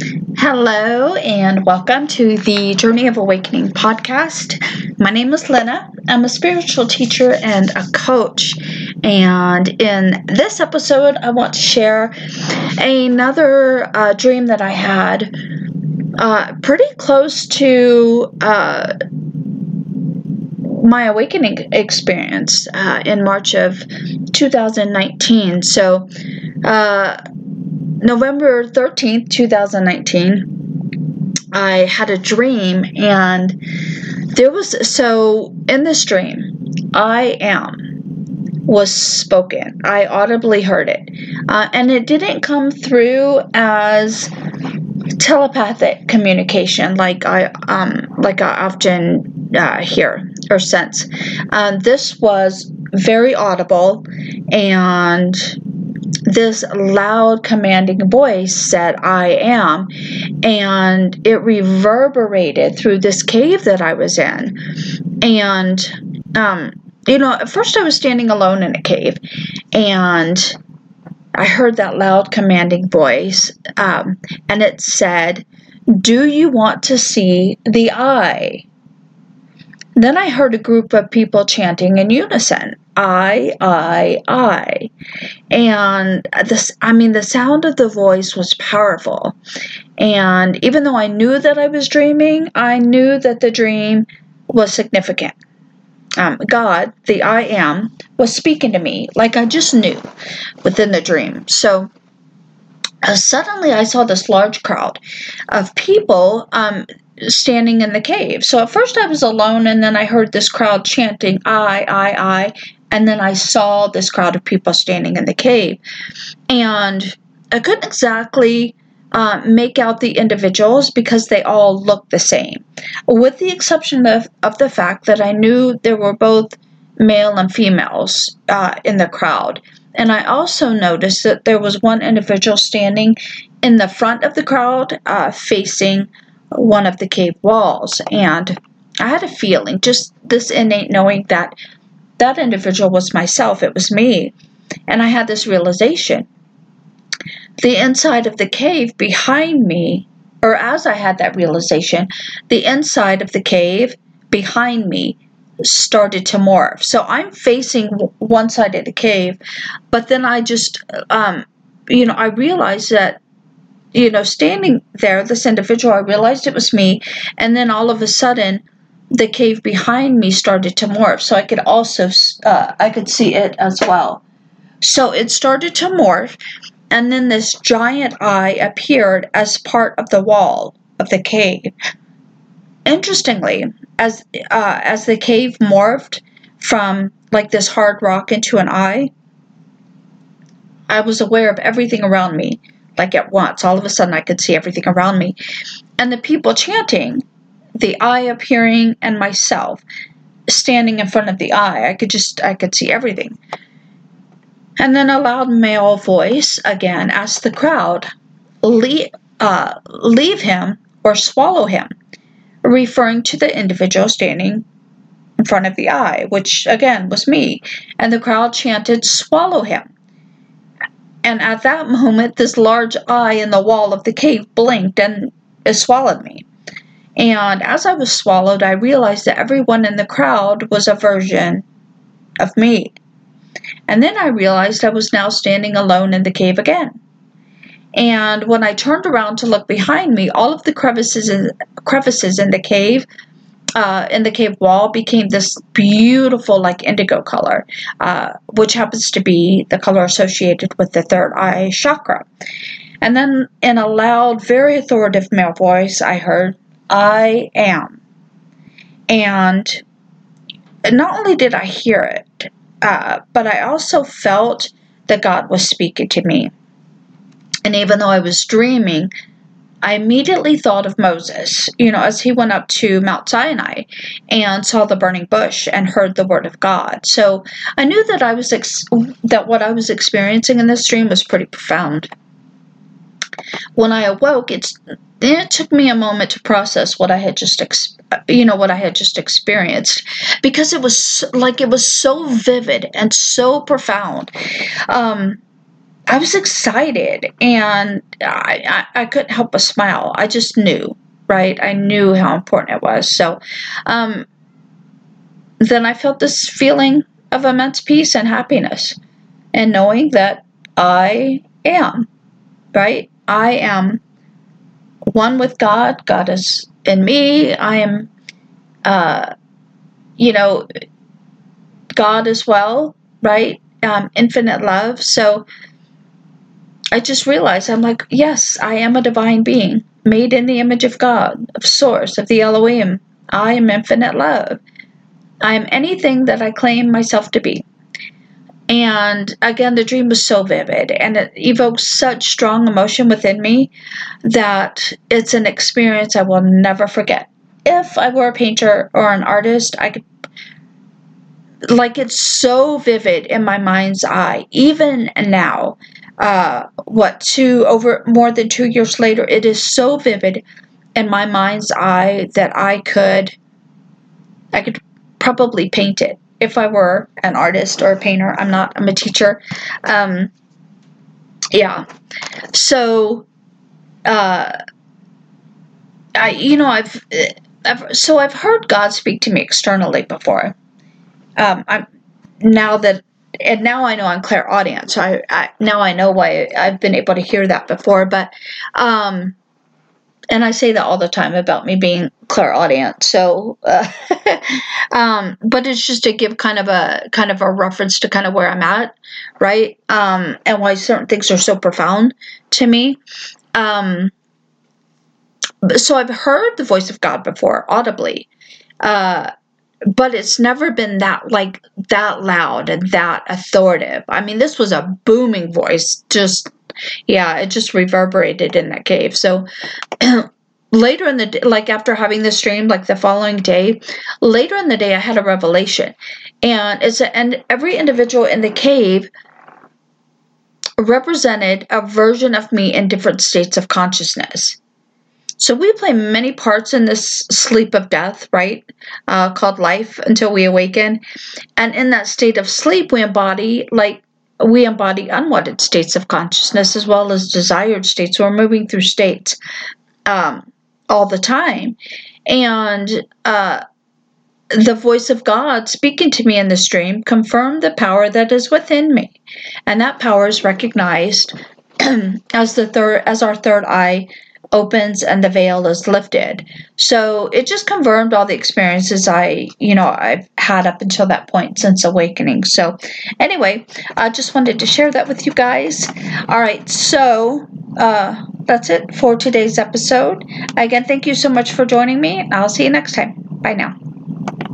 Hello, and welcome to the Journey of Awakening podcast. My name is Lynna. I'm a spiritual teacher and a coach. And in this episode, I want to share another uh, dream that I had uh, pretty close to uh, my awakening experience uh, in March of 2019. So, uh, November 13th, 2019, I had a dream, and there was so in this dream, I am was spoken. I audibly heard it, uh, and it didn't come through as telepathic communication like I um like I often uh, hear or sense. Um, this was very audible and this loud commanding voice said i am and it reverberated through this cave that i was in. And um, you know at first i was standing alone in a cave and i heard that loud commanding voice um, and it said do you want to see the eye? Then I heard a group of people chanting in unison, I, I, I. And this, I mean, the sound of the voice was powerful. And even though I knew that I was dreaming, I knew that the dream was significant. Um, God, the I am, was speaking to me like I just knew within the dream. So uh, suddenly I saw this large crowd of people. Um, standing in the cave. So at first I was alone, and then I heard this crowd chanting, I, I, I. And then I saw this crowd of people standing in the cave. And I couldn't exactly uh, make out the individuals because they all looked the same, with the exception of, of the fact that I knew there were both male and females uh, in the crowd. And I also noticed that there was one individual standing in the front of the crowd uh, facing one of the cave walls. And I had a feeling, just this innate knowing that that individual was myself, it was me. And I had this realization. The inside of the cave behind me, or as I had that realization, the inside of the cave behind me started to morph. So I'm facing one side of the cave, but then I just, um, you know, I realized that you know, standing there, this individual, I realized it was me. And then all of a sudden, the cave behind me started to morph. So I could also, uh, I could see it as well. So it started to morph. And then this giant eye appeared as part of the wall of the cave. Interestingly, as uh, as the cave morphed from like this hard rock into an eye, I was aware of everything around me like at once. All of a sudden, I could see everything around me. And the people chanting, the eye appearing, and myself standing in front of the eye. I could just, I could see everything. And then a loud male voice again asked the crowd, leave, uh, leave him or swallow him, referring to the individual standing in front of the eye, which again was me. And the crowd chanted, swallow him. And at that moment, this large eye in the wall of the cave blinked and it swallowed me. And as I was swallowed, I realized that everyone in the crowd was a version of me. And then I realized I was now standing alone in the cave again. And when I turned around to look behind me, all of the crevices in, crevices in the cave uh, in the cave wall became this beautiful, like indigo color, uh, which happens to be the color associated with the third eye chakra. And then, in a loud, very authoritative male voice, I heard, I am. And not only did I hear it, uh, but I also felt that God was speaking to me. And even though I was dreaming, I immediately thought of Moses, you know, as he went up to Mount Sinai and saw the burning bush and heard the word of God. So I knew that I was ex- that what I was experiencing in this dream was pretty profound. When I awoke, it's it took me a moment to process what I had just ex- you know what I had just experienced because it was like it was so vivid and so profound. Um, I was excited and I, I, I, couldn't help but smile. I just knew, right? I knew how important it was. So um, then I felt this feeling of immense peace and happiness and knowing that I am, right? I am one with God. God is in me. I am, uh, you know, God as well, right? Um, infinite love. So I just realized I'm like, yes, I am a divine being made in the image of God, of Source, of the Elohim. I am infinite love. I am anything that I claim myself to be. And again, the dream was so vivid and it evokes such strong emotion within me that it's an experience I will never forget. If I were a painter or an artist, I could, like, it's so vivid in my mind's eye, even now. Uh, what, two, over more than two years later, it is so vivid in my mind's eye that I could, I could probably paint it if I were an artist or a painter. I'm not. I'm a teacher. Um, yeah. So, uh, I you know I've, I've so I've heard God speak to me externally before. Um, I'm now that and now I know I'm clairaudient. So I, I now I know why I've been able to hear that before. But um, and I say that all the time about me being clairaudient. So, uh, um, but it's just to give kind of a kind of a reference to kind of where I'm at, right? Um, and why certain things are so profound to me. Um, so I've heard the voice of God before audibly, uh, but it's never been that like that loud and that authoritative. I mean, this was a booming voice, just yeah, it just reverberated in that cave. So later in the day, like after having this dream, like the following day, later in the day, I had a revelation, and it's a, and every individual in the cave represented a version of me in different states of consciousness. So we play many parts in this sleep of death, right? Uh, called life until we awaken. And in that state of sleep, we embody like we embody unwanted states of consciousness as well as desired states. We're moving through states um, all the time. And uh, the voice of God speaking to me in this dream confirmed the power that is within me. And that power is recognized as the third as our third eye opens and the veil is lifted. So it just confirmed all the experiences I, you know, I've had up until that point since awakening. So anyway, I just wanted to share that with you guys. All right, so uh, that's it for today's episode. Again, thank you so much for joining me. I'll see you next time. Bye now.